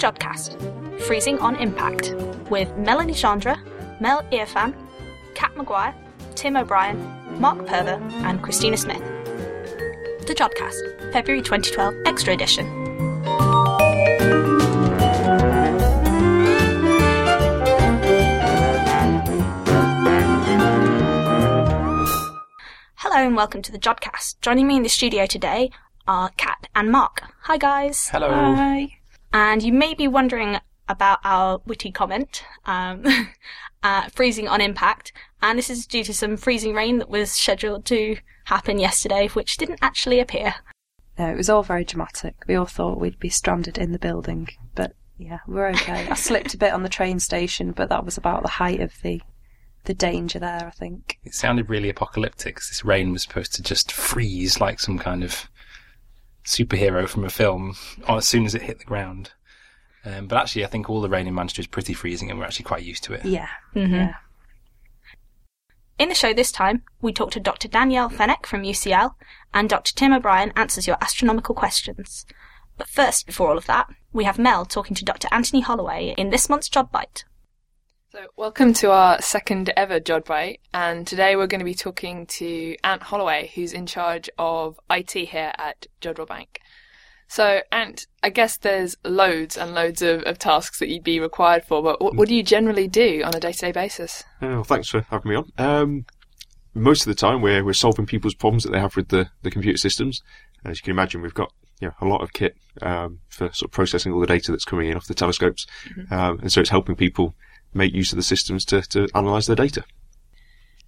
Jodcast, Freezing on Impact, with Melanie Chandra, Mel Irfan, Kat Maguire, Tim O'Brien, Mark Purver, and Christina Smith. The Jodcast, February 2012 Extra Edition. Hello and welcome to the Jodcast. Joining me in the studio today are Kat and Mark. Hi guys. Hello. Hi. And you may be wondering about our witty comment, um, uh, freezing on impact. And this is due to some freezing rain that was scheduled to happen yesterday, which didn't actually appear. No, it was all very dramatic. We all thought we'd be stranded in the building, but yeah, we're okay. I slipped a bit on the train station, but that was about the height of the the danger there, I think. It sounded really apocalyptic 'cause this rain was supposed to just freeze like some kind of superhero from a film as soon as it hit the ground. Um, but actually, I think all the rain in Manchester is pretty freezing and we're actually quite used to it. Yeah. Mm-hmm. Yeah. In the show this time, we talk to Dr. Danielle Fenech from UCL, and Dr. Tim O'Brien answers your astronomical questions. But first, before all of that, we have Mel talking to Dr. Anthony Holloway in this month's JodBite. So, welcome to our second ever JodBite, and today we're going to be talking to Ant Holloway, who's in charge of IT here at Jodrell Bank. So, Ant, I guess there's loads and loads of, of tasks that you'd be required for, but what, what do you generally do on a day to day basis? Oh, well, thanks for having me on. Um, most of the time, we're we're solving people's problems that they have with the, the computer systems. As you can imagine, we've got you know, a lot of kit um, for sort of processing all the data that's coming in off the telescopes, um, and so it's helping people make use of the systems to, to analyse their data.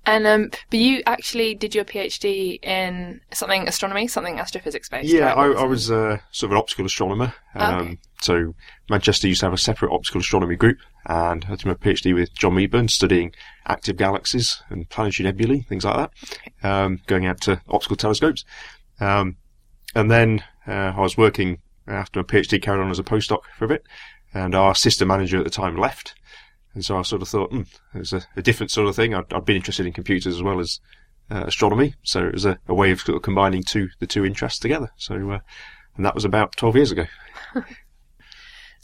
And um, but you actually did your PhD in something astronomy, something astrophysics based. Yeah, right? I, I was uh, sort of an optical astronomer. Um, Okay. So Manchester used to have a separate optical astronomy group, and I did my PhD with John Meaburn studying active galaxies and planetary nebulae, things like that, um, going out to optical telescopes. Um, and then uh, I was working after my PhD, carried on as a postdoc for a bit, and our system manager at the time left. And so I sort of thought, hmm, was a, a different sort of thing. I'd, I'd been interested in computers as well as uh, astronomy, so it was a, a way of sort of combining two the two interests together. So, uh, and that was about twelve years ago.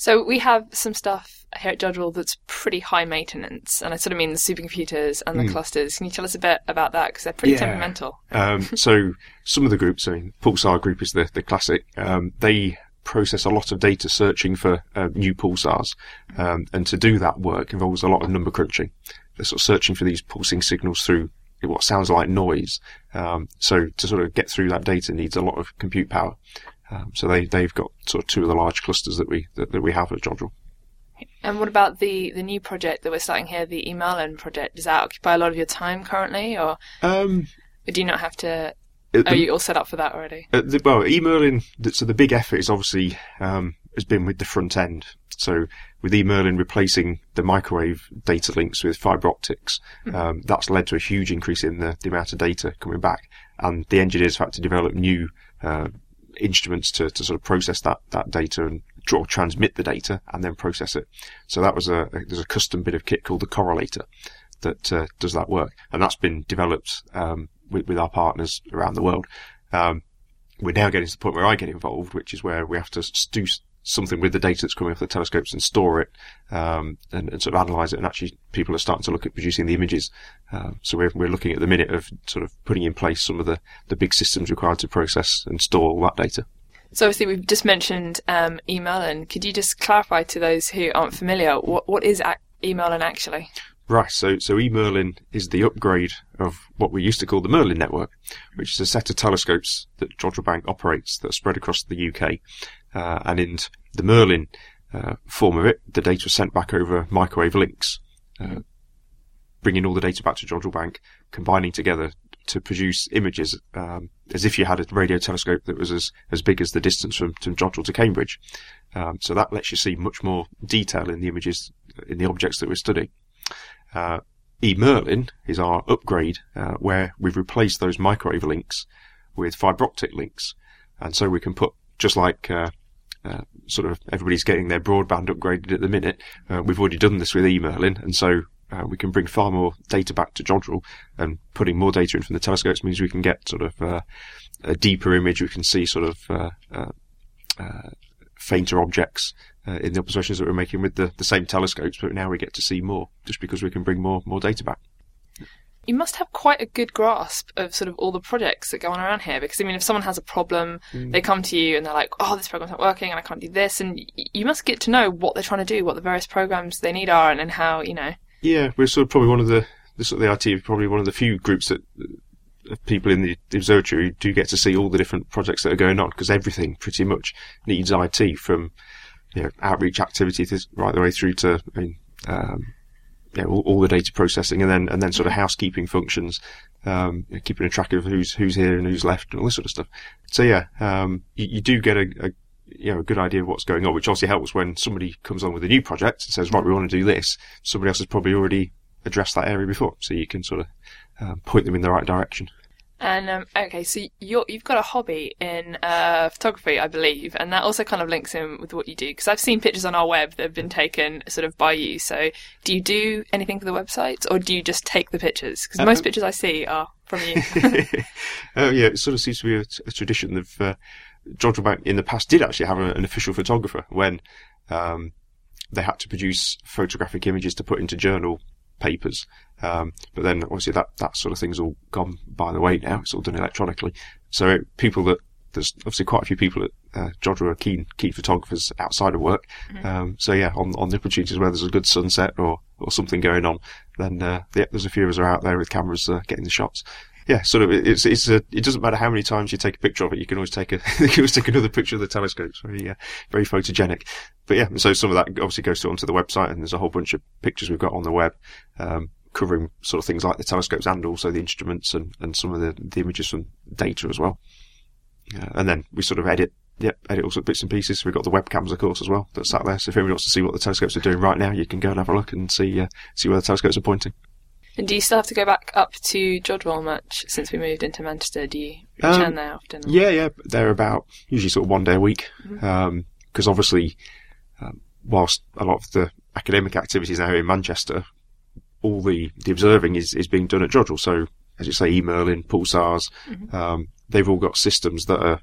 So we have some stuff here at Jodrell that's pretty high maintenance, and I sort of mean the supercomputers and the Mm. clusters. Can you tell us a bit about that? Because they're pretty Yeah. temperamental. Um, so some of the groups, I mean, Pulsar group is the the classic. Um, they process a lot of data searching for uh, new pulsars, um, and to do that work involves a lot of number crunching. They're sort of searching for these pulsing signals through what sounds like noise. Um, so to sort of get through that data needs a lot of compute power. Um, so they they've got sort of two of the large clusters that we that, that we have at Jodrell. And what about the the new project that we're starting here, the eMerlin project? Does that occupy a lot of your time currently, or Um, do you not have to? At Are you all set up for that already? The, well, eMerlin, th- so the big effort is obviously um, has been with the front end. So with eMerlin replacing the microwave data links with fiber optics, um, that's led to a huge increase in the, the amount of data coming back, and the engineers have had to develop new uh, instruments to, to sort of process that, that data and draw, transmit the data and then process it. So that was a, a there's a custom bit of kit called the correlator that uh, does that work, and that's been developed um, with, with our partners around the world. Um, we're now getting to the point where I get involved, which is where we have to do something with the data that's coming off the telescopes and store it um, and, and sort of analyze it. And actually, people are starting to look at producing the images. Um, so we're, we're looking at the minute of sort of putting in place some of the, the big systems required to process and store all that data. So obviously we've just mentioned um, and Could you just clarify to those who aren't familiar what what is ac- and actually? Right, so so eMerlin is the upgrade of what we used to call the Merlin network, which is a set of telescopes that Jodrell Bank operates that are spread across the UK. Uh, and in the Merlin uh, form of it, the data was sent back over microwave links, uh, bringing all the data back to Jodrell Bank, combining together to produce images um, as if you had a radio telescope that was as, as big as the distance from, from Jodrell to Cambridge. Um, so that lets you see much more detail in the images, in the objects that we're studying. Uh, eMerlin is our upgrade uh, where we've replaced those microwave links with fiber optic links, and so we can put just like uh, uh, sort of everybody's getting their broadband upgraded at the minute. Uh, we've already done this with eMerlin, and so uh, we can bring far more data back to Jodrell, and putting more data in from the telescopes means we can get sort of uh, a deeper image. We can see sort of fainter objects uh, in the observations that we're making with the, the same telescopes, but now we get to see more just because we can bring more more data back. You must have quite a good grasp of sort of all the projects that go on around here because I mean, if someone has a problem, they come to you and they're like, "Oh, this program's not working, and I can't do this," and y- you must get to know what they're trying to do, what the various programs they need are, and, and how you know. Yeah, we're sort of probably one of the the sort of the IT probably one of the few groups that of people in the observatory who do get to see all the different projects that are going on because everything pretty much needs IT from you know outreach activities right the way through to I mean um, all, all the data processing and then and then sort of housekeeping functions. Um, you know, keeping a track of who's who's here and who's left and all this sort of stuff. So yeah, um, you, you do get a, a you know, a good idea of what's going on, which obviously helps when somebody comes on with a new project and says, right, we want to do this. Somebody else has probably already addressed that area before, so you can sort of um, point them in the right direction. And um, okay, so you're, you've got a hobby in uh, photography, I believe, and that also kind of links in with what you do. Because I've seen pictures on our web that have been taken sort of by you. So, do you do anything for the website, or do you just take the pictures? Because most Um, pictures I see are from you. uh, yeah, it sort of seems to be a, a tradition of uh, Jodrell Bank in the past did actually have a, an official photographer when um, they had to produce photographic images to put into journal papers. Um, but then obviously that, that sort of thing's all gone by the way now. It's all done electronically. So people that there's obviously quite a few people at uh, Jodrell are keen keen photographers outside of work. Um, so yeah, on on the opportunities where there's a good sunset or or something going on, then uh, yeah, there's a few of us are out there with cameras uh, getting the shots. Yeah, sort of. It's it's a, it doesn't matter how many times you take a picture of it. You can always take a you can always take another picture of the telescope. It's very uh, very photogenic. But yeah, so some of that obviously goes onto the website, and there's a whole bunch of pictures we've got on the web. Um, covering sort of things like the telescopes and also the instruments and, and some of the, the images from data as well. Uh, and then we sort of edit, yep, edit all sorts of bits and pieces. We've got the webcams, of course, as well, that's sat there. So if anybody wants to see what the telescopes are doing right now, you can go and have a look and see, uh, see where the telescopes are pointing. and do you still have to go back up to Jodrell much since we moved into Manchester? Do you Um, return there often? or- Yeah, yeah, they're about usually sort of one day a week. Because obviously, um, whilst a lot of the academic activities now in Manchester, all the, the observing is, is being done at Jodrell. So, as you say, eMerlin, pulsars, um, they've all got systems that are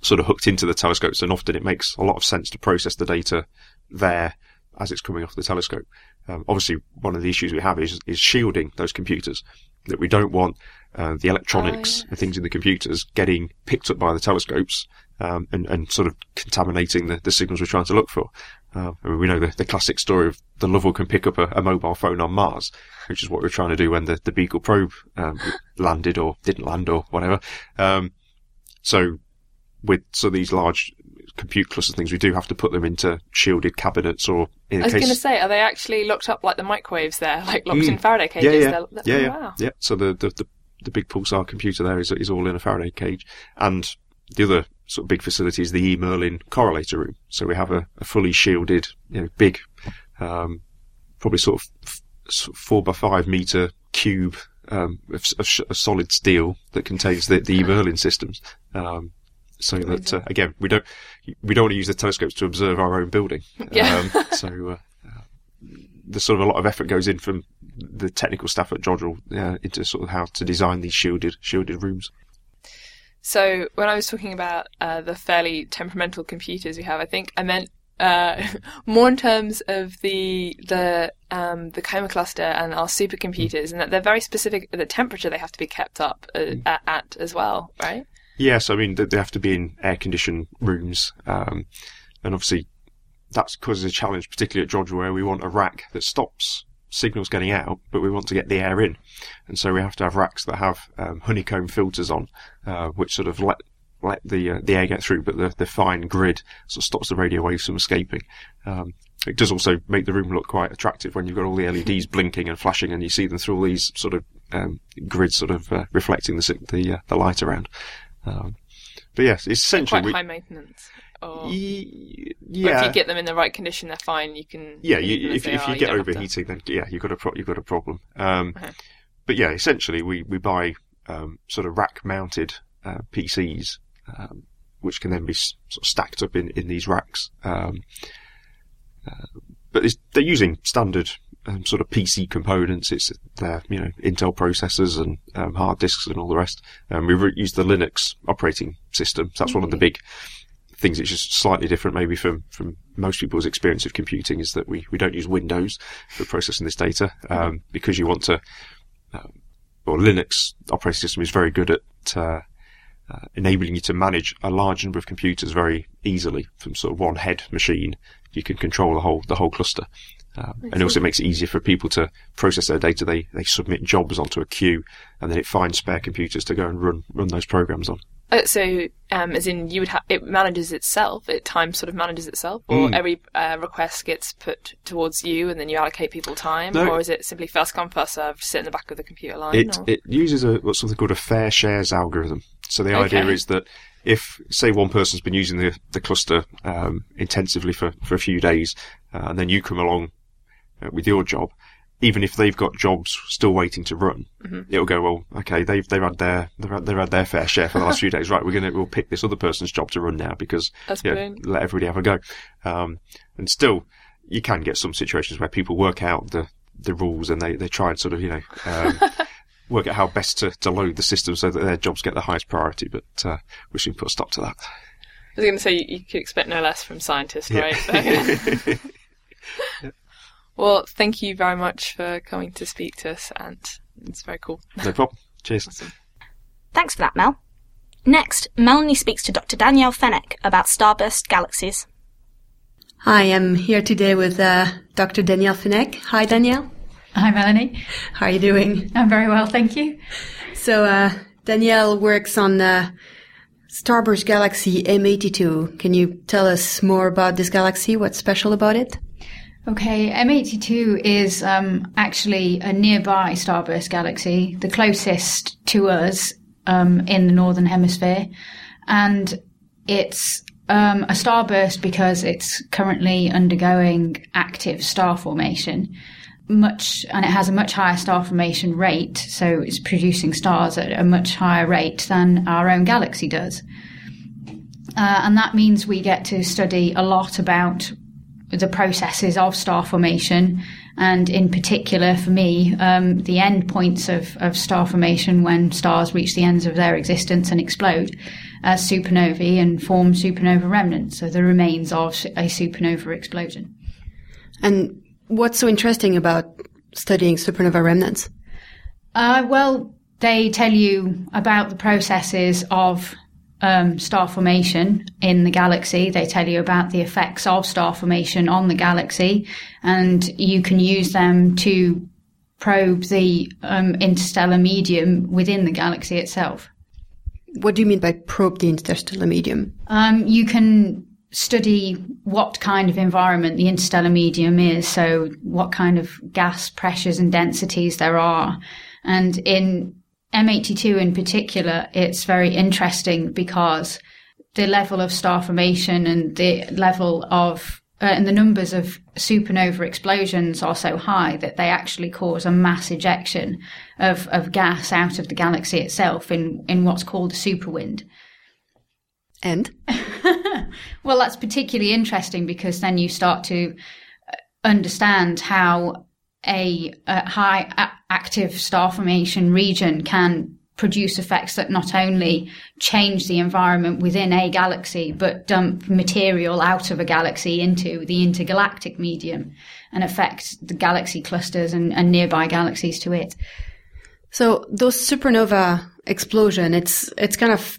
sort of hooked into the telescopes, and often it makes a lot of sense to process the data there as it's coming off the telescope. Um, obviously, one of the issues we have is, is shielding those computers. That we don't want uh, the electronics Oh, and things in the computers getting picked up by the telescopes um, and, and sort of contaminating the, the signals we're trying to look for. Uh, I mean, we know the, the classic story of the Lovell can pick up a, a mobile phone on Mars, which is what we we're trying to do when the, the Beagle probe um, landed or didn't land or whatever. Um, so with so these large compute cluster things, we do have to put them into shielded cabinets or in I was going to say, are they actually locked up like the microwaves there, like locked Mm. in Faraday cages? yeah, They're- yeah, they're- yeah, oh, wow. yeah. So the, the the the big pulsar computer there is is all in a Faraday cage, and the other sort of big facility is the E Merlin correlator room. So we have a, a fully shielded, you know, big, um, probably sort of f- four by five meter cube um, of, of, sh- of solid steel that contains the, the E Merlin systems. Um, so that uh, again, we don't we don't want to use the telescopes to observe our own building. Yeah. Um, so uh, uh, there's sort of a lot of effort goes in from the technical staff at Jodrell uh, into sort of how to design these shielded shielded rooms. So when I was talking about uh, the fairly temperamental computers we have, I think I meant uh, more in terms of the the um, the coma cluster and our supercomputers, and that they're very specific. The temperature they have to be kept up uh, at, at as well, right? Yes, I mean they have to be in air conditioned rooms, um, and obviously that causes a challenge, particularly at Jodrell, where we want a rack that stops signals getting out, but we want to get the air in, and so we have to have racks that have um, honeycomb filters on, uh, which sort of let let the uh, the air get through, but the the fine grid sort of stops the radio waves from escaping. Um, it does also make the room look quite attractive when you've got all the LEDs blinking and flashing, and you see them through all these sort of um, grids, sort of uh, reflecting the the uh, the light around. Um, but yes, it's essentially Quite we- high maintenance. Or, Ye- if you get them in the right condition, they're fine. You can yeah. You, if if you get to- overheating, then yeah, you've got a pro- you've got a problem. Um. But yeah, essentially we we buy um, sort of rack mounted uh, PCs, um, which can then be s- sort of stacked up in in these racks. Um, uh, but it's, they're using standard um, sort of PC components. It's their you know Intel processors and um, hard disks and all the rest. Um, we re- use the Linux operating system. So that's one of the big things which just slightly different maybe from, from most people's experience of computing is that we, we don't use Windows for processing this data um, because you want to, uh, or Linux operating system is very good at uh, uh, enabling you to manage a large number of computers very easily from sort of one head machine. You can control the whole the whole cluster. Um, and also it makes it easier for people to process their data. They they submit jobs onto a queue, and then it finds spare computers to go and run run those programs on. Uh, so, um, as in, you would have it manages itself. It time sort of manages itself, or Mm. every uh, request gets put towards you, and then you allocate people time, No. or is it simply first come first served, sit in the back of the computer line? It or? it uses a what's something called a fair shares algorithm. So the idea is that if say one person's been using the the cluster um, intensively for for a few days, uh, and then you come along uh, with your job. Even if they've got jobs still waiting to run, Mm-hmm. it'll go well. Okay, they've they've had their they've had, they've had their fair share for the last few days. Right, we're gonna we'll pick this other person's job to run now because yeah, let everybody have a go. Um, and still, you can get some situations where people work out the the rules and they, they try and sort of you know um, work out how best to, to load the system so that their jobs get the highest priority. But uh, we should put a stop to that. I was going to say you, you could expect no less from scientists, Yeah. right? well, thank you very much for coming to speak to us, and it's very cool. no problem. Cheers. Thanks for that, Mel. Next, Melanie speaks to Dr. Danielle Fenech about starburst galaxies. Hi, I'm here today with uh, Dr. Danielle Fenech. Hi, Danielle. Hi, Melanie. How are you doing? I'm very well, thank you. So, uh, Danielle works on uh, Starburst Galaxy M82. Can you tell us more about this galaxy? What's special about it? Okay, M82 is um, actually a nearby starburst galaxy, the closest to us um, in the northern hemisphere, and it's um, a starburst because it's currently undergoing active star formation. Much, and it has a much higher star formation rate, so it's producing stars at a much higher rate than our own galaxy does. Uh, and that means we get to study a lot about the processes of star formation, and in particular for me, um, the end points of, of star formation when stars reach the ends of their existence and explode as supernovae and form supernova remnants, so the remains of a supernova explosion. And what's so interesting about studying supernova remnants? Uh, well, they tell you about the processes of um, star formation in the galaxy. They tell you about the effects of star formation on the galaxy, and you can use them to probe the um, interstellar medium within the galaxy itself. What do you mean by probe the interstellar medium? Um, you can study what kind of environment the interstellar medium is, so what kind of gas pressures and densities there are. And in M82 in particular, it's very interesting because the level of star formation and the level of uh, and the numbers of supernova explosions are so high that they actually cause a mass ejection of, of gas out of the galaxy itself in, in what's called a superwind. And? Well, that's particularly interesting because then you start to uh, understand how a, a high a- active star formation region can produce effects that not only change the environment within a galaxy, but dump material out of a galaxy into the intergalactic medium and affect the galaxy clusters and, and nearby galaxies to it. So those supernova explosion, it's, it's kind of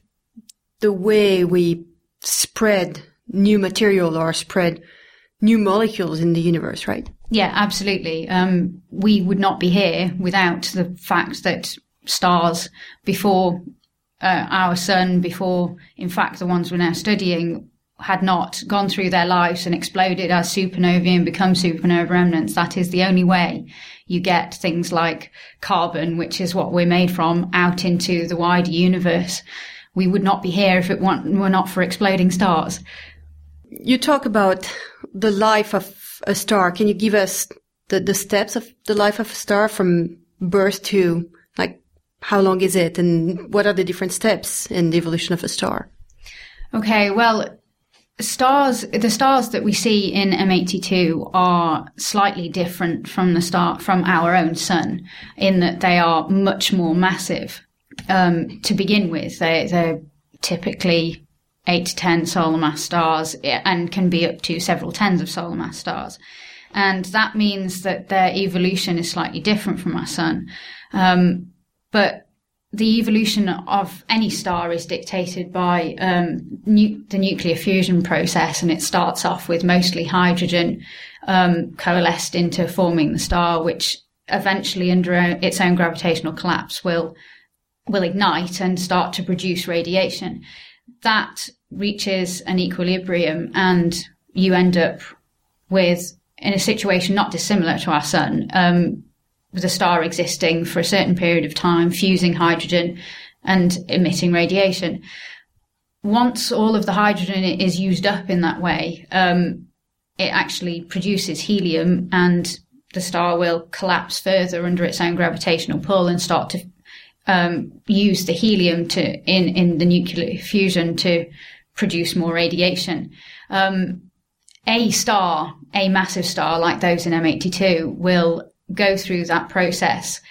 the way we spread new material or spread new molecules in the universe, right? Yeah, absolutely. Um, we would not be here without the fact that stars before uh, our sun, before, in fact, the ones we're now studying, had not gone through their lives and exploded as supernovae and become supernova remnants. That is the only way you get things like carbon, which is what we're made from, out into the wider universe. We would not be here if it weren't- were not for exploding stars. You talk about the life of a star. Can you give us the, the steps of the life of a star from birth to like how long is it and what are the different steps in the evolution of a star? Okay, well, stars, the stars that we see in M82 are slightly different from the star, from our own sun in that they are much more massive. Um, to begin with, they, they're typically eight to ten solar mass stars and can be up to several tens of solar mass stars. And that means that their evolution is slightly different from our sun. Um, but the evolution of any star is dictated by um, nu- the nuclear fusion process, and it starts off with mostly hydrogen um, coalesced into forming the star, which eventually, under its own gravitational collapse, will will ignite and start to produce radiation. That reaches an equilibrium, and you end up with in a situation not dissimilar to our sun, um, with a star existing for a certain period of time, fusing hydrogen and emitting radiation. Once all of the hydrogen is used up in that way, um, it actually produces helium and the star will collapse further under its own gravitational pull and start to um, use the helium to in in the nuclear fusion to produce more radiation. Um, a star, a massive star like those in M82, will go through that process,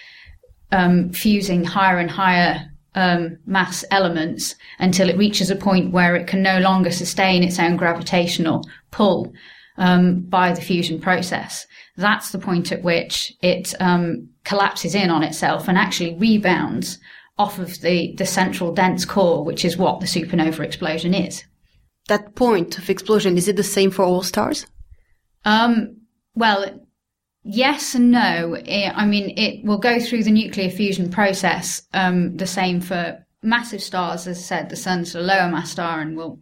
um, fusing higher and higher um, mass elements until it reaches a point where it can no longer sustain its own gravitational pull um, by the fusion process. That's the point at which it um, collapses in on itself and actually rebounds off of the, the central dense core, which is what the supernova explosion is. That point of explosion, is it the same for all stars? Um, well, yes and no. I mean, it will go through the nuclear fusion process, um, the same for massive stars. As I said, the sun's a lower mass star and will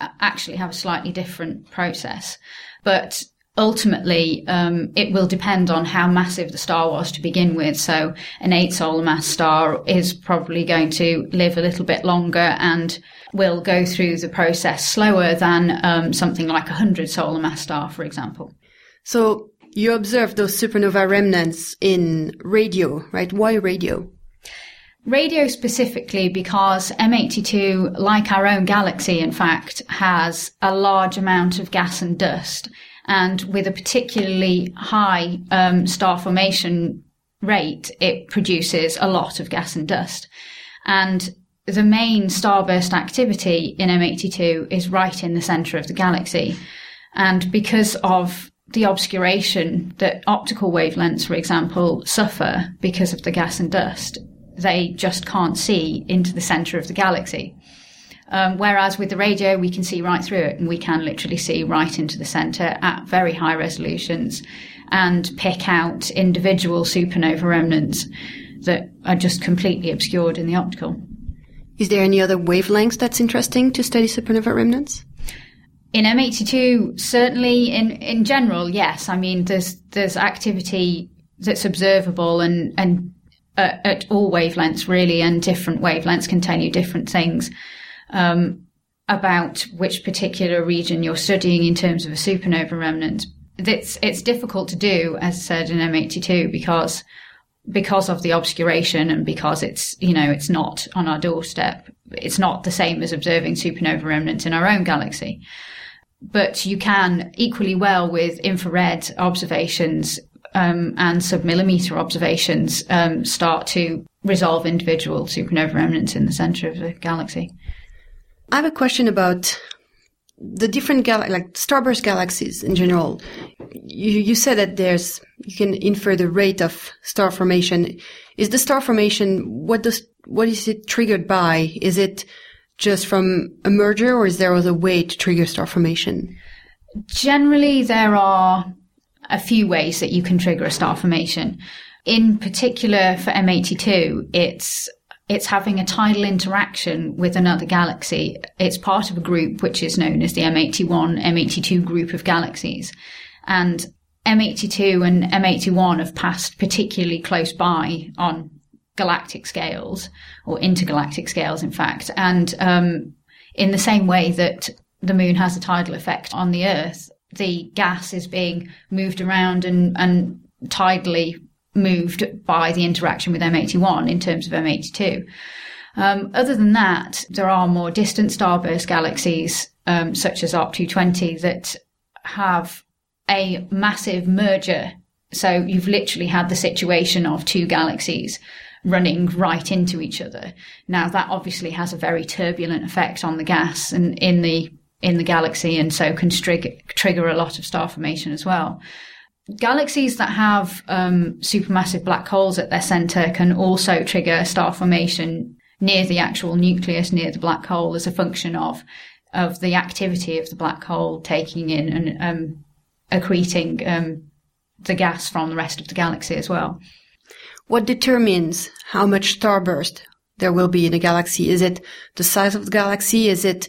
uh, actually have a slightly different process. But ultimately, um, it will depend on how massive the star was to begin with. So an eight solar mass star is probably going to live a little bit longer and will go through the process slower than um, something like a hundred solar mass star, for example. So you observe those supernova remnants in radio, right? Why radio? Radio specifically because M82, like our own galaxy, in fact, has a large amount of gas and dust and with a particularly high um, star formation rate, it produces a lot of gas and dust. And the main starburst activity in M82 is right in the center of the galaxy. And because of the obscuration that optical wavelengths, for example, suffer because of the gas and dust, they just can't see into the center of the galaxy. Um, whereas with the radio, we can see right through it and we can literally see right into the center at very high resolutions and pick out individual supernova remnants that are just completely obscured in the optical. Is there any other wavelengths that's interesting to study supernova remnants? In M82, certainly in, in general, yes. I mean, there's, there's activity that's observable and, and uh, at all wavelengths really, and different wavelengths can tell you different things um, about which particular region you're studying in terms of a supernova remnant. It's it's difficult to do, as said in M82, because because of the obscuration and because it's you know it's not on our doorstep. It's not the same as observing supernova remnants in our own galaxy. But you can equally well with infrared observations um, and submillimeter observations um, start to resolve individual supernova remnants in the center of the galaxy. I have a question about the different gal- like starburst galaxies in general. You, you said that there's you can infer the rate of star formation. Is the star formation what does what is it triggered by? Is it just from a merger, or is there other way to trigger star formation? Generally, there are a few ways that you can trigger a star formation. In particular, for M82, it's it's having a tidal interaction with another galaxy. It's part of a group which is known as the M81, M82 group of galaxies. And M82 and M81 have passed particularly close by on galactic scales, or intergalactic scales, in fact. And um, in the same way that the moon has a tidal effect on the Earth, the gas is being moved around and, and tidally moved by the interaction with M81 in terms of M82. Um, other than that, there are more distant starburst galaxies, um, such as Arp 220, that have a massive merger. So you've literally had the situation of two galaxies running right into each other. Now that obviously has a very turbulent effect on the gas and in the in the galaxy, and so can trigger trigger a lot of star formation as well. Galaxies that have um, supermassive black holes at their center can also trigger star formation near the actual nucleus, near the black hole, as a function of of the activity of the black hole taking in and um, accreting um, the gas from the rest of the galaxy as well. What determines how much starburst there will be in a galaxy? Is it the size of the galaxy? Is it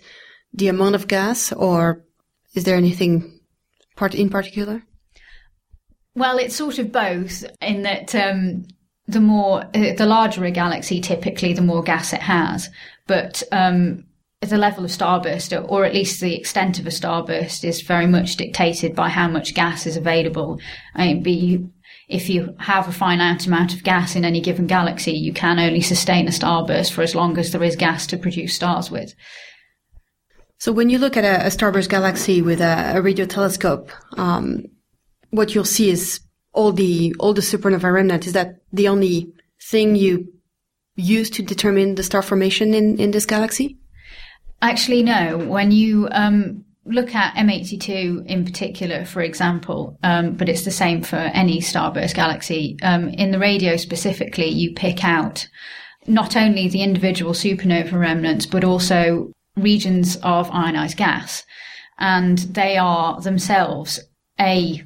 the amount of gas, or is there anything part in particular? Well, it's sort of both in that um, the more uh, the larger a galaxy, typically the more gas it has, but um, the level of starburst, or at least the extent of a starburst, is very much dictated by how much gas is available. I mean, be, if you have a finite amount of gas in any given galaxy, you can only sustain a starburst for as long as there is gas to produce stars with. So when you look at a, a starburst galaxy with a, a radio telescope, um, what you'll see is all the all the supernova remnant. Is that the only thing you use to determine the star formation in, in this galaxy? Actually, no. When you um, look at M82 in particular, for example, um, but it's the same for any starburst galaxy, um, in the radio specifically, you pick out not only the individual supernova remnants, but also regions of ionized gas. And they are themselves a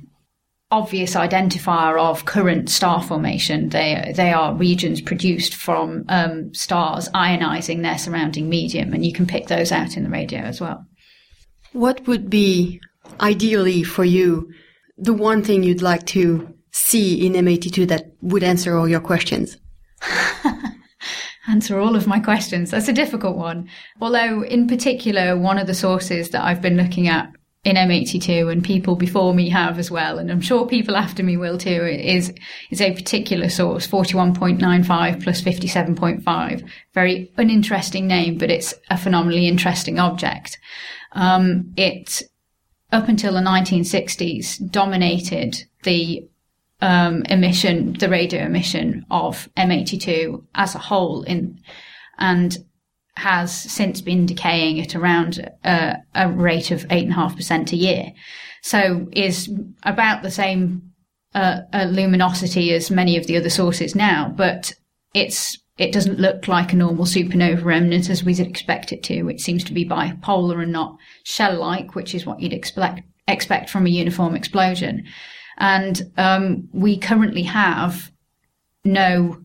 obvious identifier of current star formation. They they are regions produced from um, stars ionizing their surrounding medium, and you can pick those out in the radio as well. What would be ideally for you the one thing you'd like to see in M82 that would answer all your questions? answer all of my questions. That's a difficult one. Although, in particular, one of the sources that I've been looking at in M82 and people before me have as well, and I'm sure people after me will too, is, is a particular source, 41.95 plus 57.5. Very uninteresting name, but it's a phenomenally interesting object. Um, it, up until the 1960s, dominated the um, emission, the radio emission of M82 as a whole in, and has since been decaying at around uh, a rate of 8.5% a year. So is about the same uh, luminosity as many of the other sources now, but it's it doesn't look like a normal supernova remnant as we'd expect it to. It seems to be bipolar and not shell-like, which is what you'd expect expect from a uniform explosion. And um, we currently have no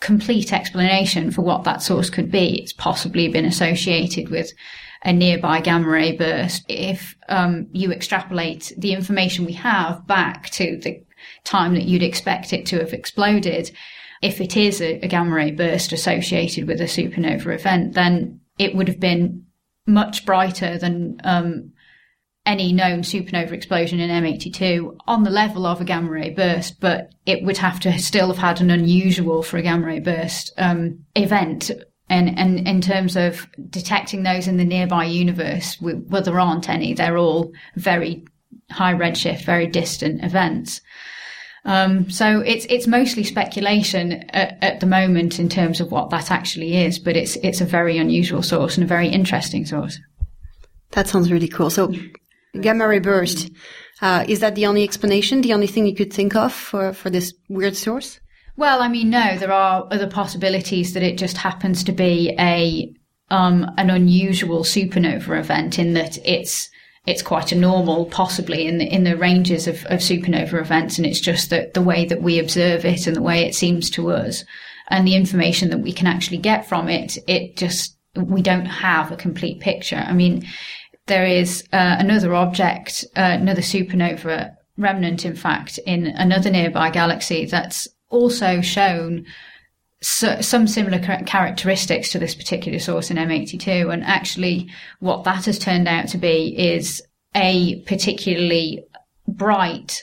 complete explanation for what that source could be. It's possibly been associated with a nearby gamma ray burst. If um, you extrapolate the information we have back to the time that you'd expect it to have exploded, if it is a, a gamma ray burst associated with a supernova event, then it would have been much brighter than um, any known supernova explosion in M82 on the level of a gamma ray burst, but it would have to still have had an unusual for a gamma ray burst um, event. And, and in terms of detecting those in the nearby universe, well, there aren't any. They're all very high redshift, very distant events. Um, so it's it's mostly speculation at, at, the moment in terms of what that actually is, but it's it's a very unusual source and a very interesting source. That sounds really cool. So Gamma ray burst. Uh, is that the only explanation, the only thing you could think of for, for this weird source? Well, I mean, no, there are other possibilities that it just happens to be a um, an unusual supernova event in that it's it's quite a normal, possibly in the in the ranges of, of supernova events, and it's just that the way that we observe it and the way it seems to us, and the information that we can actually get from it, it just we don't have a complete picture. I mean, there is uh, another object, uh, another supernova remnant, in fact, in another nearby galaxy that's also shown so, some similar characteristics to this particular source in M82. And actually, what that has turned out to be is a particularly bright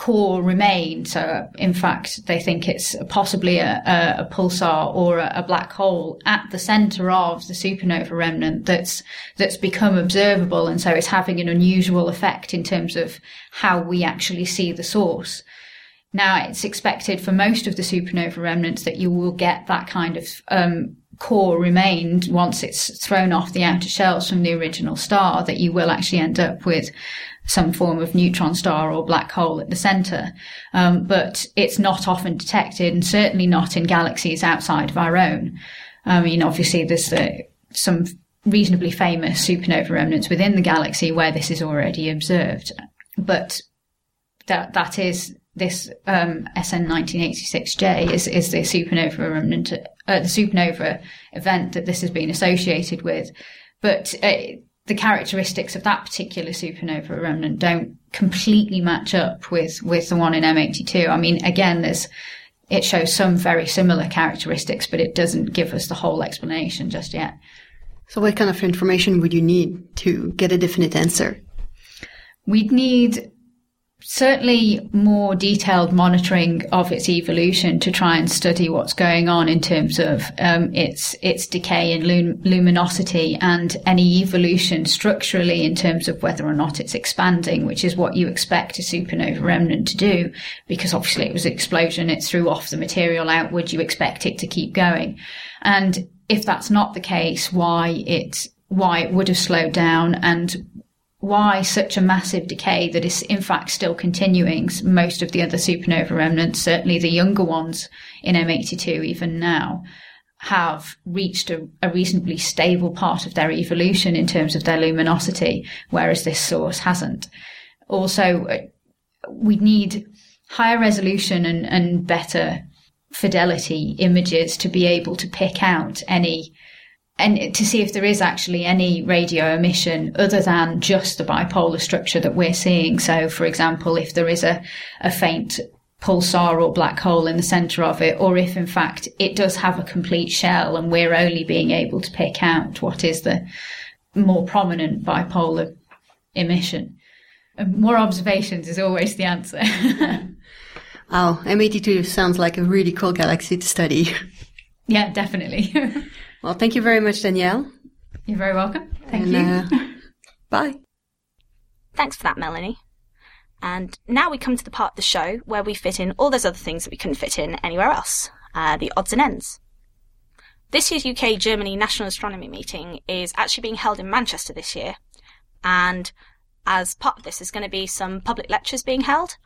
core remain. So, in fact, they think it's possibly a, a, pulsar or a, a, black hole at the center of the supernova remnant that's that's become observable, and so it's having an unusual effect in terms of how we actually see the source. Now, it's expected for most of the supernova remnants that you will get that kind of um, core remained once it's thrown off the outer shells from the original star, that you will actually end up with some form of neutron star or black hole at the center. Um, but it's not often detected, and certainly not in galaxies outside of our own. I mean, obviously, there's uh, some reasonably famous supernova remnants within the galaxy where this is already observed, but that that is this um, SN 1986J is, is the supernova remnant, uh, the supernova event that this has been associated with. But uh, the characteristics of that particular supernova remnant don't completely match up with, with the one in M82. I mean, again, there's, it shows some very similar characteristics, but it doesn't give us the whole explanation just yet. So what kind of information would you need to get a definite answer? We'd need certainly more detailed monitoring of its evolution to try and study what's going on in terms of um, its its decay in lum- luminosity and any evolution structurally in terms of whether or not it's expanding, which is what you expect a supernova remnant to do, because obviously it was an explosion, it threw off the material outward, you expect it to keep going, and if that's not the case, why it why it would have slowed down and why such a massive decay that is in fact still continuing. Most of the other supernova remnants, certainly the younger ones in M82 even now, have reached a, a, reasonably stable part of their evolution in terms of their luminosity, whereas this source hasn't. Also, uh, we need higher resolution and, and better fidelity images to be able to pick out any and to see if there is actually any radio emission other than just the bipolar structure that we're seeing. So, for example, if there is a, a faint pulsar or black hole in the center of it, or if in fact it does have a complete shell and we're only being able to pick out what is the more prominent bipolar emission. And more observations is always the answer. oh, M82 sounds like a really cool galaxy to study. Yeah, definitely. Well, thank you very much, Danielle. You're very welcome. Thank and, you. Uh, bye. Thanks for that, Melanie. And now we come to the part of the show where we fit in all those other things that we couldn't fit in anywhere else uh, the odds and ends. This year's UK Germany National Astronomy meeting is actually being held in Manchester this year. And as part of this, there's going to be some public lectures being held.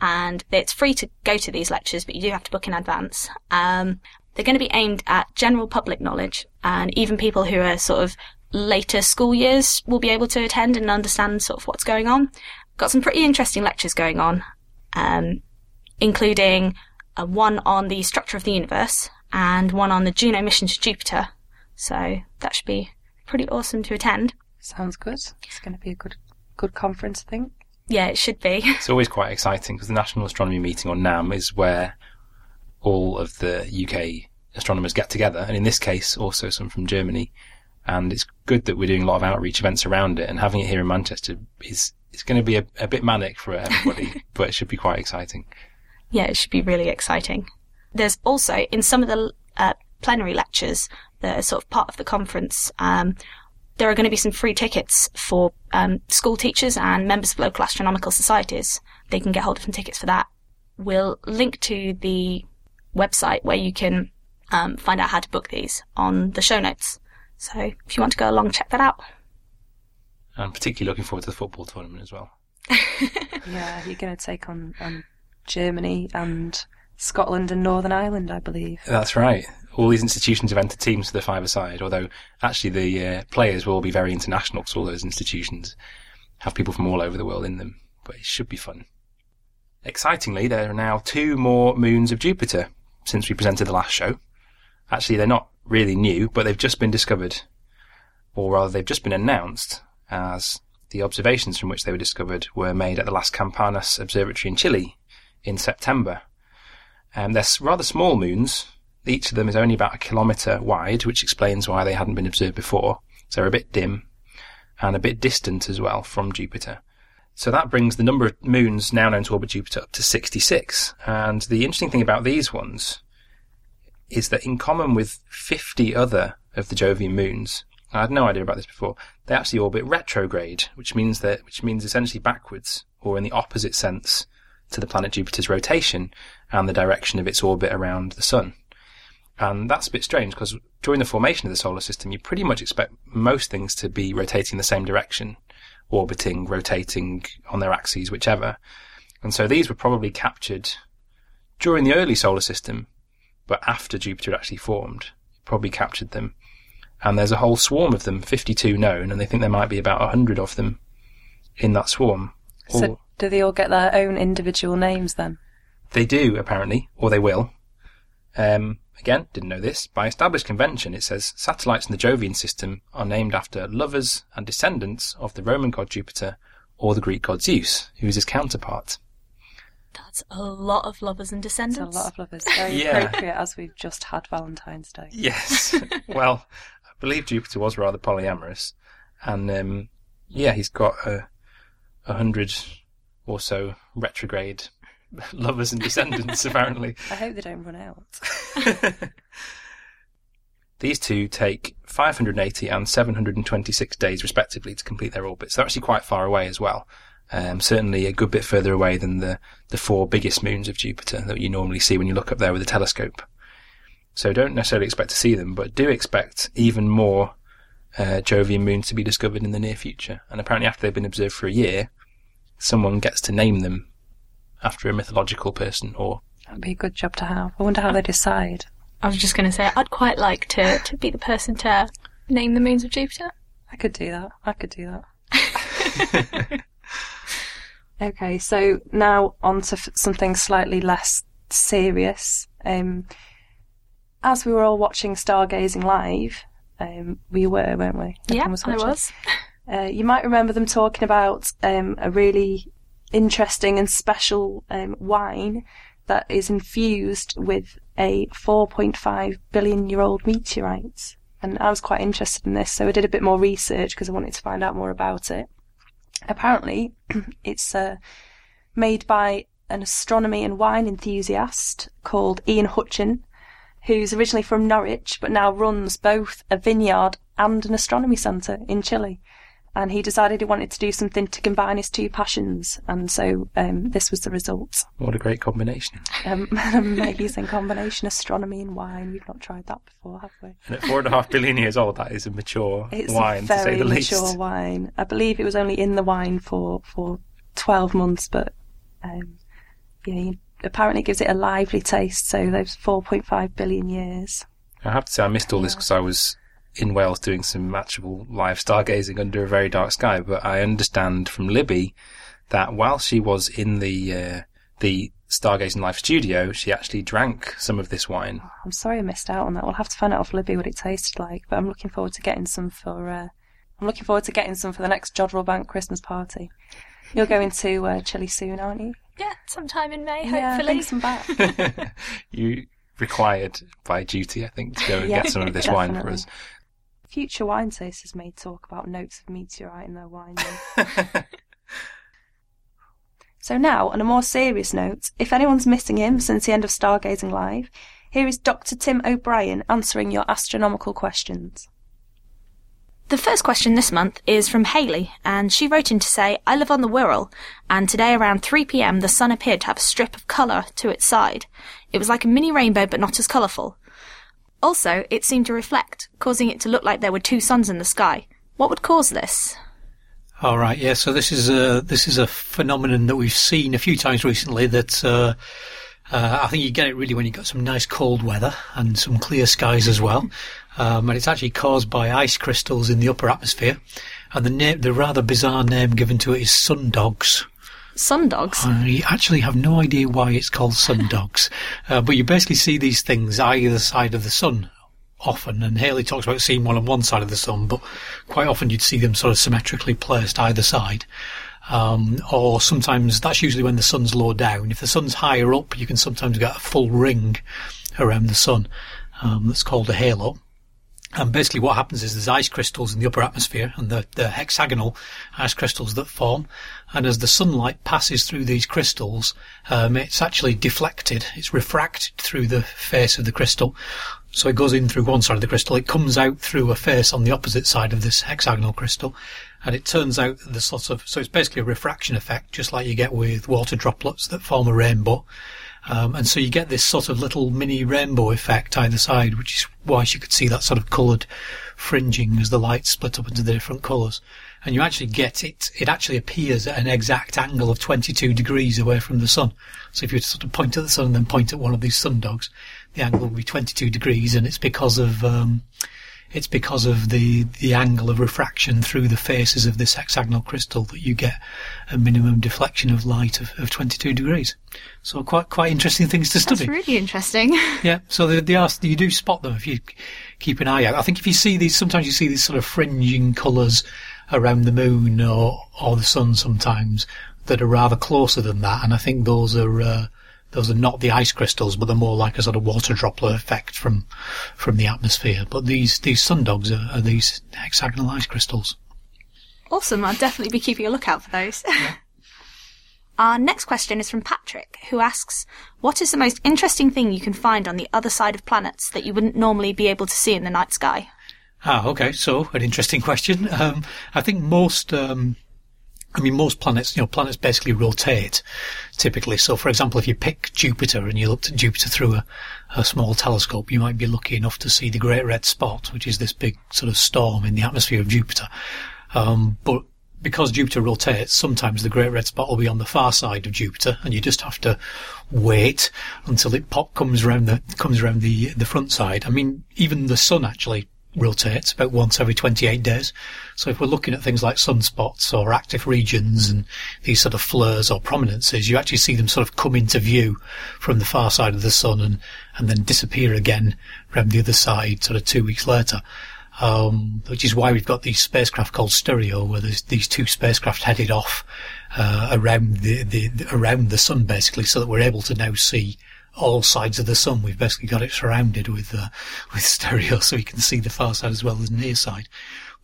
And it's free to go to these lectures, but you do have to book in advance. Um, they're going to be aimed at general public knowledge, and even people who are sort of later school years will be able to attend and understand sort of what's going on. Got some pretty interesting lectures going on, um, including uh, one on the structure of the universe and one on the Juno mission to Jupiter. So that should be pretty awesome to attend. Sounds good. It's going to be a good, good conference, I think. Yeah, it should be. It's always quite exciting because the National Astronomy Meeting on NAM is where all of the UK astronomers get together, and in this case, also some from Germany. And it's good that we're doing a lot of outreach events around it, and having it here in Manchester is it's going to be a, a bit manic for everybody, but it should be quite exciting. Yeah, it should be really exciting. There's also in some of the uh, plenary lectures that are sort of part of the conference. Um, there are going to be some free tickets for um, school teachers and members of local astronomical societies. They can get hold of some tickets for that. We'll link to the website where you can um, find out how to book these on the show notes. So if you want to go along, check that out. I'm particularly looking forward to the football tournament as well. yeah, you're going to take on, on Germany and Scotland and Northern Ireland, I believe. That's right. All these institutions have entered teams for the five-a-side, although actually the uh, players will all be very international because all those institutions have people from all over the world in them. But it should be fun. Excitingly, there are now two more moons of Jupiter since we presented the last show. Actually, they're not really new, but they've just been discovered, or rather, they've just been announced as the observations from which they were discovered were made at the Las Campanas Observatory in Chile in September. Um, they're rather small moons. Each of them is only about a kilometre wide, which explains why they hadn't been observed before. So they're a bit dim and a bit distant as well from Jupiter. So that brings the number of moons now known to orbit Jupiter up to 66. And the interesting thing about these ones is that in common with 50 other of the Jovian moons, I had no idea about this before, they actually orbit retrograde, which means that, which means essentially backwards, or in the opposite sense to the planet Jupiter's rotation and the direction of its orbit around the Sun. And that's a bit strange because during the formation of the solar system, you pretty much expect most things to be rotating in the same direction, orbiting, rotating on their axes, whichever. And so these were probably captured during the early solar system, but after Jupiter had actually formed, probably captured them. And there's a whole swarm of them, 52 known, and they think there might be about 100 of them in that swarm. So do they all get their own individual names then? They do, apparently, or they will. Um, again, didn't know this. By established convention, it says satellites in the Jovian system are named after lovers and descendants of the Roman god Jupiter or the Greek god Zeus, who is his counterpart. That's a lot of lovers and It's a lot of lovers. Very Yeah. appropriate as we've just had Valentine's Day. Yes. well, I believe Jupiter was rather polyamorous, and um, yeah, he's got a, a hundred or so retrograde lovers and descendants, apparently. I hope they don't run out. These two take 580 and 726 days respectively to complete their orbits. They're actually quite far away as well. Um, certainly a good bit further away than the, the four biggest moons of Jupiter that you normally see when you look up there with a telescope. So don't necessarily expect to see them, but do expect even more uh, Jovian moons to be discovered in the near future. And apparently after they've been observed for a year, someone gets to name them after a mythological person or That'd be a good job to have. I wonder how they decide. I was just going to say, I'd quite like to, to be the person to name the moons of Jupiter. I could do that. I could do that. okay, so now on to f- something slightly less serious. Um, as we were all watching Stargazing live, um, we were, weren't we? Yeah, Everyone I was. Uh, you might remember them talking about um, a really interesting and special um, wine that is infused with a 4.5 billion year old meteorite. And I was quite interested in this, so I did a bit more research because I wanted to find out more about it. Apparently, it's uh, made by an astronomy and wine enthusiast called Ian Hutcheon, who's originally from Norwich but now runs both a vineyard and an astronomy centre in Chile and he decided he wanted to do something to combine his two passions, and so um, this was the result. what a great combination. Um, an amazing combination, astronomy and wine. We've not tried that before, have we? And at four and a half billion years old, that is a mature It's wine, a to say the least. mature wine. I believe it was only in the wine for for twelve months, but um, yeah, he apparently gives it a lively taste. So those four point five billion years. I have to say, I missed all this because I was in Wales doing some actual live stargazing under a very dark sky. But I understand from Libby that while she was in the uh, the stargazing live studio, she actually drank some of this wine. I'm sorry I missed out on that. We'll have to find out off Libby what it tasted like. But I'm looking forward to getting some for. Uh, I'm looking forward to getting some for the next Jodrell Bank Christmas party. You're going to uh, Chile soon, aren't you? Yeah, sometime in May, Yeah, hopefully. bring some back. you required by duty, I think, to go and Yeah, get some of this wine for us. Future wine tasters may talk about notes of meteorite in their wine. so now, on a more serious note, if anyone's missing him since the end of Stargazing Live, here is Dr. Tim O'Brien answering your astronomical questions. The first question this month is from Haley, and she wrote in to say, I live on the Wirral, and today around 3pm the sun appeared to have a strip of colour to its side. It was like a mini rainbow but not as colourful. Also, it seemed to reflect, causing it to look like there were two suns in the sky. What would cause this? All right, yeah. So this is a this is a phenomenon that we've seen a few times recently. That uh, uh, I think you get it really when you've got some nice cold weather and some clear skies as well. Um, and it's actually caused by ice crystals in the upper atmosphere. And the name, the rather bizarre name given to it is sundogs. Sundogs? I actually have no idea why it's called sundogs, uh, but you basically see these things either side of the sun often, and Haley talks about seeing one on one side of the sun, but quite often you'd see them sort of symmetrically placed either side. Um, or sometimes that's usually when the sun's low down. If the sun's higher up, you can sometimes get a full ring around the sun. Um, that's called a halo. And basically what happens is there's ice crystals in the upper atmosphere and the, the hexagonal ice crystals that form. And as the sunlight passes through these crystals, um, it's actually deflected. It's refracted through the face of the crystal. So it goes in through one side of the crystal. It comes out through a face on the opposite side of this hexagonal crystal. And it turns out the sort of, so it's basically a refraction effect, just like you get with water droplets that form a rainbow. Um, and so you get this sort of little mini rainbow effect either side, which is why you could see that sort of coloured fringing as the light split up into the different colours. And you actually get it, it actually appears at an exact angle of 22 degrees away from the sun. So if you sort of point at the sun and then point at one of these sun dogs, the angle will be 22 degrees and it's because of, um, it's because of the, the angle of refraction through the faces of this hexagonal crystal that you get a minimum deflection of light of, of 22 degrees. So quite, quite interesting things to study. That's really interesting. Yeah, so they, they are, you do spot them if you keep an eye out. I think if you see these, sometimes you see these sort of fringing colours around the moon or, or the sun sometimes that are rather closer than that, and I think those are, uh, those are not the ice crystals, but they're more like a sort of water droplet effect from from the atmosphere. But these these sundogs are, are these hexagonal ice crystals. Awesome. I'll definitely be keeping a lookout for those. Our next question is from Patrick, who asks, What is the most interesting thing you can find on the other side of planets that you wouldn't normally be able to see in the night sky? Ah, okay. So an interesting question. Um, I think most, um, I mean, most planets, you know, planets basically rotate typically. So, for example, if you pick Jupiter and you looked at Jupiter through a, a small telescope, you might be lucky enough to see the Great Red Spot, which is this big sort of storm in the atmosphere of Jupiter. Um, but because Jupiter rotates, sometimes the Great Red Spot will be on the far side of Jupiter, and you just have to wait until it pop comes around the comes around the the front side. I mean, even the Sun actually rotates about once every 28 days. So if we're looking at things like sunspots or active regions and these sort of flares or prominences, you actually see them sort of come into view from the far side of the sun and, and then disappear again around the other side sort of two weeks later. Um, which is why we've got these spacecraft called stereo, where there's these two spacecraft headed off uh, around the, the, the around the sun, basically, so that we're able to now see all sides of the sun. We've basically got it surrounded with uh, with stereo, so we can see the far side as well as the near side.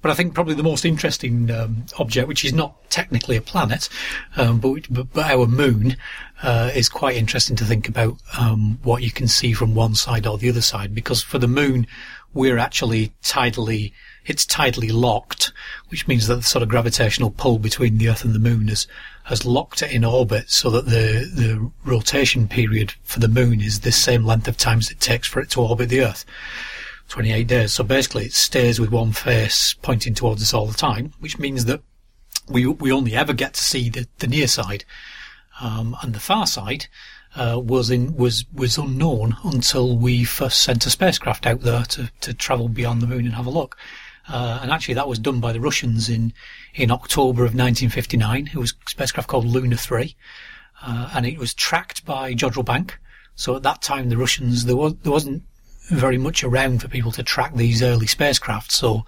But I think probably the most interesting um, object, which is not technically a planet, um, but, but, but our moon, uh, is quite interesting to think about um, what you can see from one side or the other side. Because for the moon, we're actually tidally it's tidally locked, which means that the sort of gravitational pull between the Earth and the Moon has, has locked it in orbit so that the, the rotation period for the Moon is the same length of time as it takes for it to orbit the Earth. 28 days. So basically it stays with one face pointing towards us all the time, which means that we, we only ever get to see the, the near side. Um, and the far side, uh, was in was was unknown until we first sent a spacecraft out there to, to travel beyond the moon and have a look. Uh, and actually, that was done by the Russians in in October of 1959. It was a spacecraft called Luna 3, uh, and it was tracked by Jodrell Bank. So at that time, the Russians there was there wasn't very much around for people to track these early spacecraft. So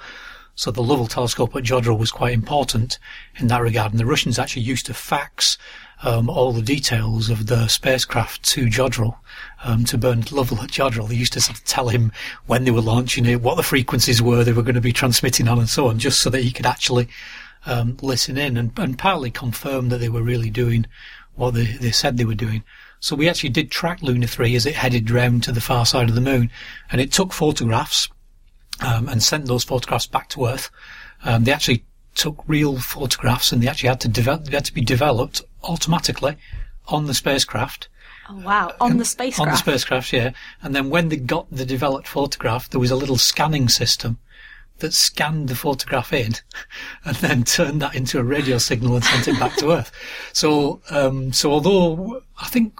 so the Lovell telescope at Jodrell was quite important in that regard. And the Russians actually used to fax um, all the details of the spacecraft to Jodrell, um, to Bernard Lovell at Jodrell. They used to sort of tell him when they were launching it, what the frequencies were they were going to be transmitting on and so on, just so that he could actually um, listen in and, and partly confirm that they were really doing what they, they said they were doing. So we actually did track Luna 3 as it headed round to the far side of the moon, and it took photographs um, and sent those photographs back to Earth. Um, they actually took real photographs and they actually had to develop, they had to be developed automatically on the spacecraft. Oh wow! On the spacecraft. On the spacecraft, yeah. And then when they got the developed photograph, there was a little scanning system that scanned the photograph in, and then turned that into a radio signal and sent it back to Earth. So, um, so although I think,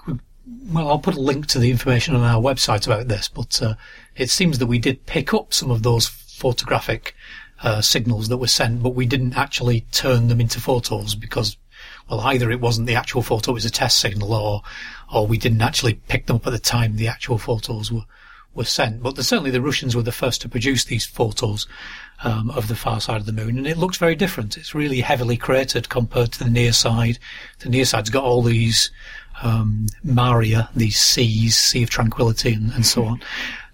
well, I'll put a link to the information on our website about this, but uh, it seems that we did pick up some of those photographic uh, signals that were sent, but we didn't actually turn them into photos because well, either it wasn't the actual photo, it was a test signal, or, or we didn't actually pick them up at the time the actual photos were, were sent. But the, certainly the Russians were the first to produce these photos um, of the far side of the moon, and it looks very different. It's really heavily cratered compared to the near side. The near side's got all these um, maria, these seas, sea of tranquility, and, and so on,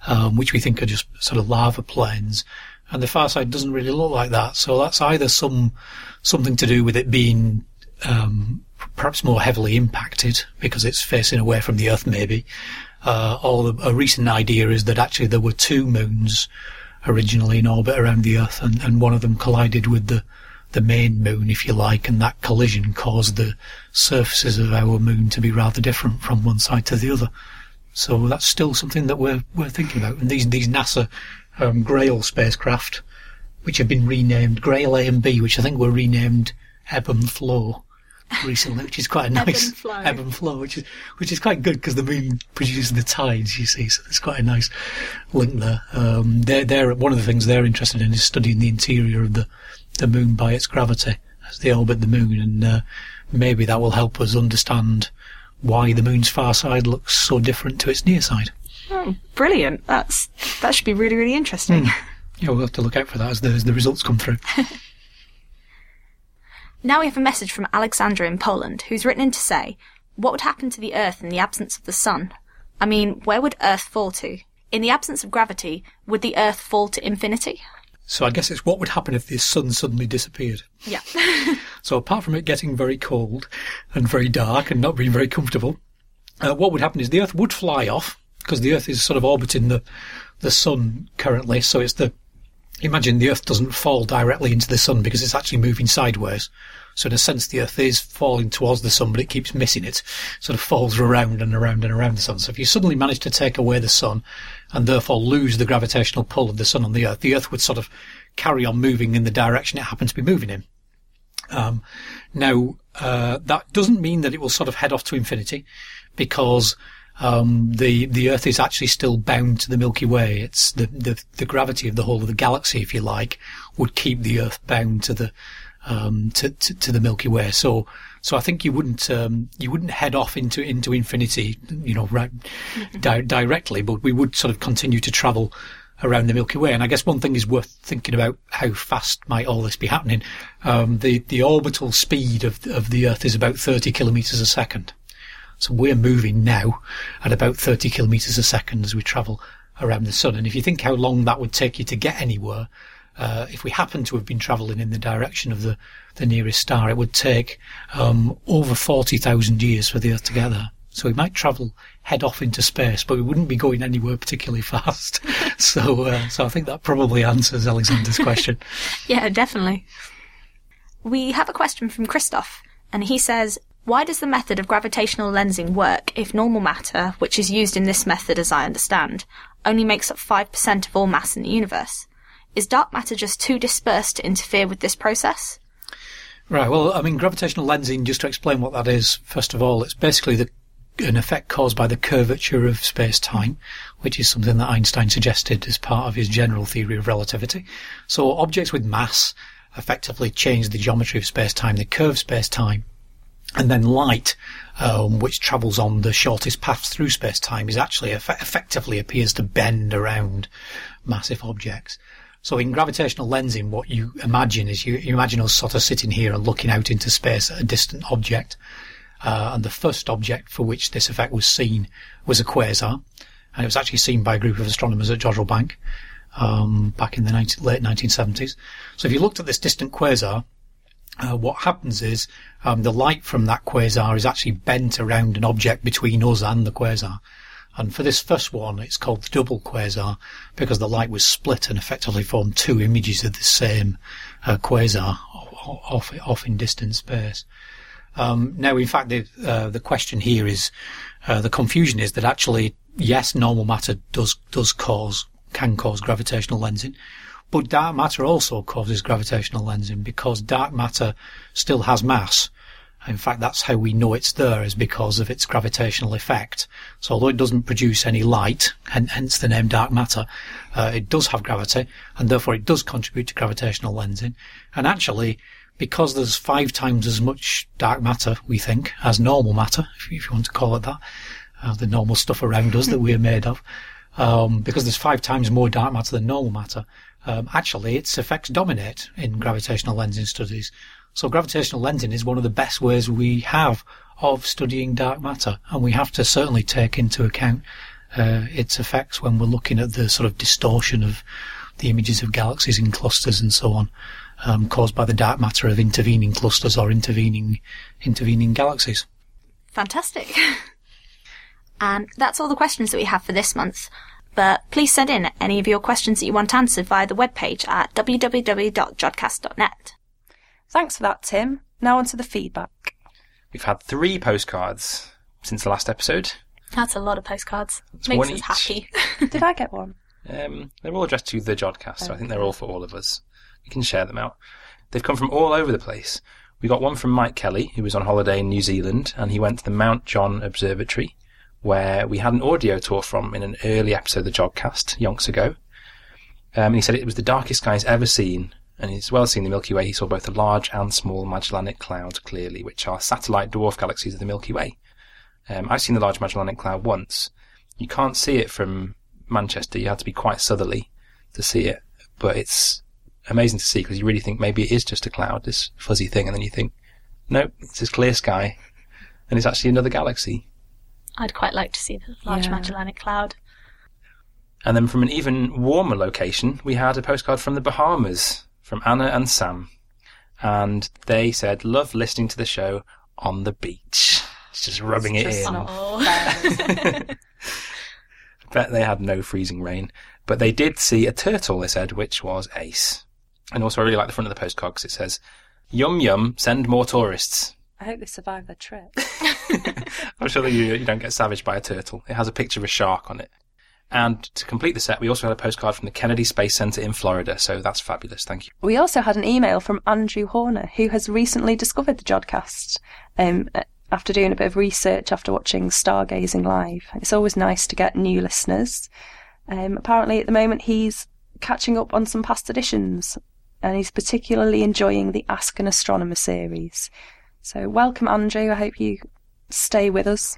um, which we think are just sort of lava plains. And the far side doesn't really look like that. So that's either some something to do with it being um, perhaps more heavily impacted because it's facing away from the Earth, maybe, Uh, or a recent idea is that actually there were two moons originally in orbit around the Earth, and, and one of them collided with the the main moon, if you like, and that collision caused the surfaces of our moon to be rather different from one side to the other. So that's still something that we're we're thinking about. And these these NASA um, Grail spacecraft, which have been renamed Grail A and B, which I think were renamed Ebb and Flow recently, which is quite a Ebb nice and flow. ebb and flow, which is which is quite good because the moon produces the tides. You see, so there's quite a nice link there. Um, they're, they're one of the things they're interested in is studying the interior of the the moon by its gravity as they orbit the moon, and uh, maybe that will help us understand why the moon's far side looks so different to its near side. Oh, brilliant. That's that should be really really interesting. Yeah, we'll have to look out for that as the, as the results come through. Now we have a message from Alexandra in Poland, who's written in to say, What would happen to the Earth in the absence of the Sun? I mean, where would Earth fall to? In the absence of gravity, would the Earth fall to infinity? so I guess it's what would happen if the sun suddenly disappeared. Yeah. So apart from it getting very cold and very dark and not being very comfortable, uh, what would happen is the Earth would fly off because the Earth is sort of orbiting the the Sun currently. So it's the imagine the Earth doesn't fall directly into the Sun because it's actually moving sideways. So in a sense, the Earth is falling towards the Sun, but it keeps missing it. Sort of falls around and around and around the Sun. So if you suddenly manage to take away the Sun and therefore lose the gravitational pull of the Sun on the Earth, the Earth would sort of carry on moving in the direction it happens to be moving in. Um, now, uh, that doesn't mean that it will sort of head off to infinity because um, the the Earth is actually still bound to the Milky Way. It's the, the the gravity of the whole of the galaxy, if you like, would keep the Earth bound to the um, to, to to the Milky Way. So so I think you wouldn't um, you wouldn't head off into into infinity, you know, right, di- directly, but we would sort of continue to travel around the Milky Way. And I guess one thing is worth thinking about how fast might all this be happening. Um, the the orbital speed of of the Earth is about 30 kilometers a second. So we're moving now at about 30 kilometers a second as we travel around the sun. And if you think how long that would take you to get anywhere, uh, if we happen to have been travelling in the direction of the, the nearest star, it would take um, over 40,000 years for the Earth to get there. So we might travel head off into space, but we wouldn't be going anywhere particularly fast. so, uh, so I think that probably answers Alexander's question. Yeah, definitely. We have a question from Christoph, and he says, Why does the method of gravitational lensing work if normal matter, which is used in this method as I understand, only makes up 5% of all mass in the universe? Is dark matter just too dispersed to interfere with this process? Right. Well, I mean, gravitational lensing. Just to explain what that is, first of all, it's basically the an effect caused by the curvature of space-time, which is something that Einstein suggested as part of his general theory of relativity. So objects with mass effectively change the geometry of space-time. They curve space-time, and then light, um, which travels on the shortest paths through space-time, is actually eff- effectively appears to bend around massive objects. So in gravitational lensing, what you imagine is you, you imagine us sort of sitting here and looking out into space at a distant object. Uh, and the first object for which this effect was seen was a quasar. And it was actually seen by a group of astronomers at Jodrell Bank um, back in the 19, late 1970s. So if you looked at this distant quasar, uh, what happens is um, the light from that quasar is actually bent around an object between us and the quasar. And for this first one, it's called the double quasar because the light was split and effectively formed two images of the same uh, quasar off, off in distant space. Um, now, in fact, the, uh, the question here is, uh, the confusion is that actually, yes, normal matter does, does cause, can cause gravitational lensing, but dark matter also causes gravitational lensing because dark matter still has mass. In fact, that's how we know it's there is because of its gravitational effect. So although it doesn't produce any light, and hence the name dark matter, uh, it does have gravity, and therefore it does contribute to gravitational lensing. And actually, because there's five times as much dark matter, we think, as normal matter, if, you want to call it that, uh, the normal stuff around us that we're made of, um, because there's five times more dark matter than normal matter, um, actually its effects dominate in gravitational lensing studies. So gravitational lensing is one of the best ways we have of studying dark matter, and we have to certainly take into account uh, its effects when we're looking at the sort of distortion of the images of galaxies in clusters and so on, um, caused by the dark matter of intervening clusters or intervening intervening galaxies. Fantastic. And that's all the questions that we have for this month. But please send in any of your questions that you want answered via the webpage at www.jodcast.net. Thanks for that, Tim. Now on to the feedback. We've had three postcards since the last episode. That's a lot of postcards. It's Makes one us each. happy. Did I get one? Um, they're all addressed to the Jodcast, so I think they're all for all of us. We can share them out. They've come from all over the place. We got one from Mike Kelly, who was on holiday in New Zealand, and he went to the Mount John Observatory, where we had an audio tour from in an early episode of the Jodcast, yonks ago. Um, and he said it was the darkest sky he's ever seen, and as well as seeing the Milky Way, he saw both the large and small Magellanic Cloud clearly, which are satellite dwarf galaxies of the Milky Way. Um, I've seen the Large Magellanic Cloud once. You can't see it from Manchester. You have to be quite southerly to see it, but it's amazing to see because you really think maybe it is just a cloud, this fuzzy thing, and then you think, nope, it's this clear sky, and it's actually another galaxy. I'd quite like to see the Large Yeah. Magellanic Cloud. And then from an even warmer location, we had a postcard from the Bahamas from Anna and Sam. And they said, love listening to the show on the beach. It's just rubbing it just in. not. Bet they had no freezing rain. But they did see a turtle, they said, which was ace. And also, I really like the front of the postcard because it says, Yum yum, send more tourists. I hope they survive their trip. I'm sure that you, you don't get savaged by a turtle. It has a picture of a shark on it. And to complete the set, we also had a postcard from the Kennedy Space Center in Florida, so that's fabulous. Thank you. We also had an email from Andrew Horner, who has recently discovered the Jodcast um, after doing a bit of research after watching Stargazing Live. It's always nice to get new listeners. Um, apparently, at the moment, he's catching up on some past editions, and he's particularly enjoying the Ask an Astronomer series. So, welcome, Andrew. I hope you stay with us.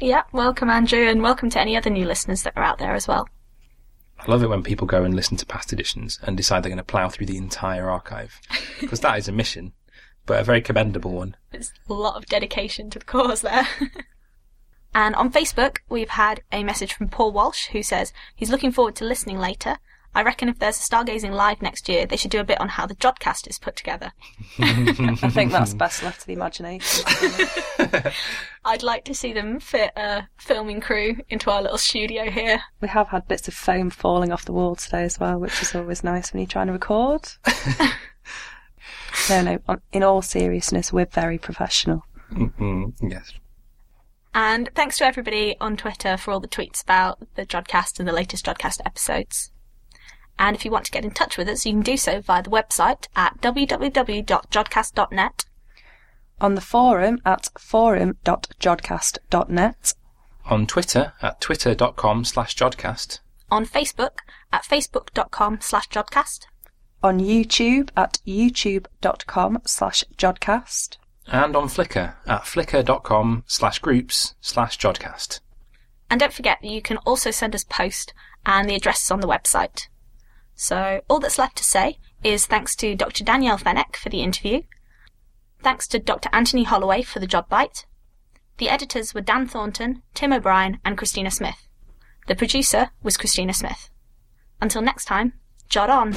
yeah, welcome, Andrew, and welcome to any other new listeners that are out there as well. I love it when people go and listen to past editions and decide they're going to plough through the entire archive. Because that is a mission, but a very commendable one. It's a lot of dedication to the cause there. and on Facebook, we've had a message from Paul Walsh who says he's looking forward to listening later. I reckon if there's a Stargazing Live next year, they should do a bit on how the Jodcast is put together. I think that's best left to the imagination. I'd like to see them fit a filming crew into our little studio here. We have had bits of foam falling off the wall today as well, which is always nice when you're trying to record. no, no, in all seriousness, we're very professional. mm yes. And thanks to everybody on Twitter for all the tweets about the Jodcast and the latest Jodcast episodes. And if you want to get in touch with us, you can do so via the website at www.jodcast.net On the forum at forum.jodcast.net, On Twitter at twitter.com slash jodcast. on Facebook at facebook.com slash jodcast, on YouTube at youtube.com slash jodcast, And on Flickr at flickr.com slash groups slash jodcast. and don't forget that you can also send us post, and the address is on the website. So all that's left to say is thanks to Dr. Danielle Fenech for the interview, thanks to Dr. Anthony Holloway for the JodBite. The editors were Dan Thornton, Tim O'Brien, and Christina Smith. The producer was Christina Smith. Until next time, jot on.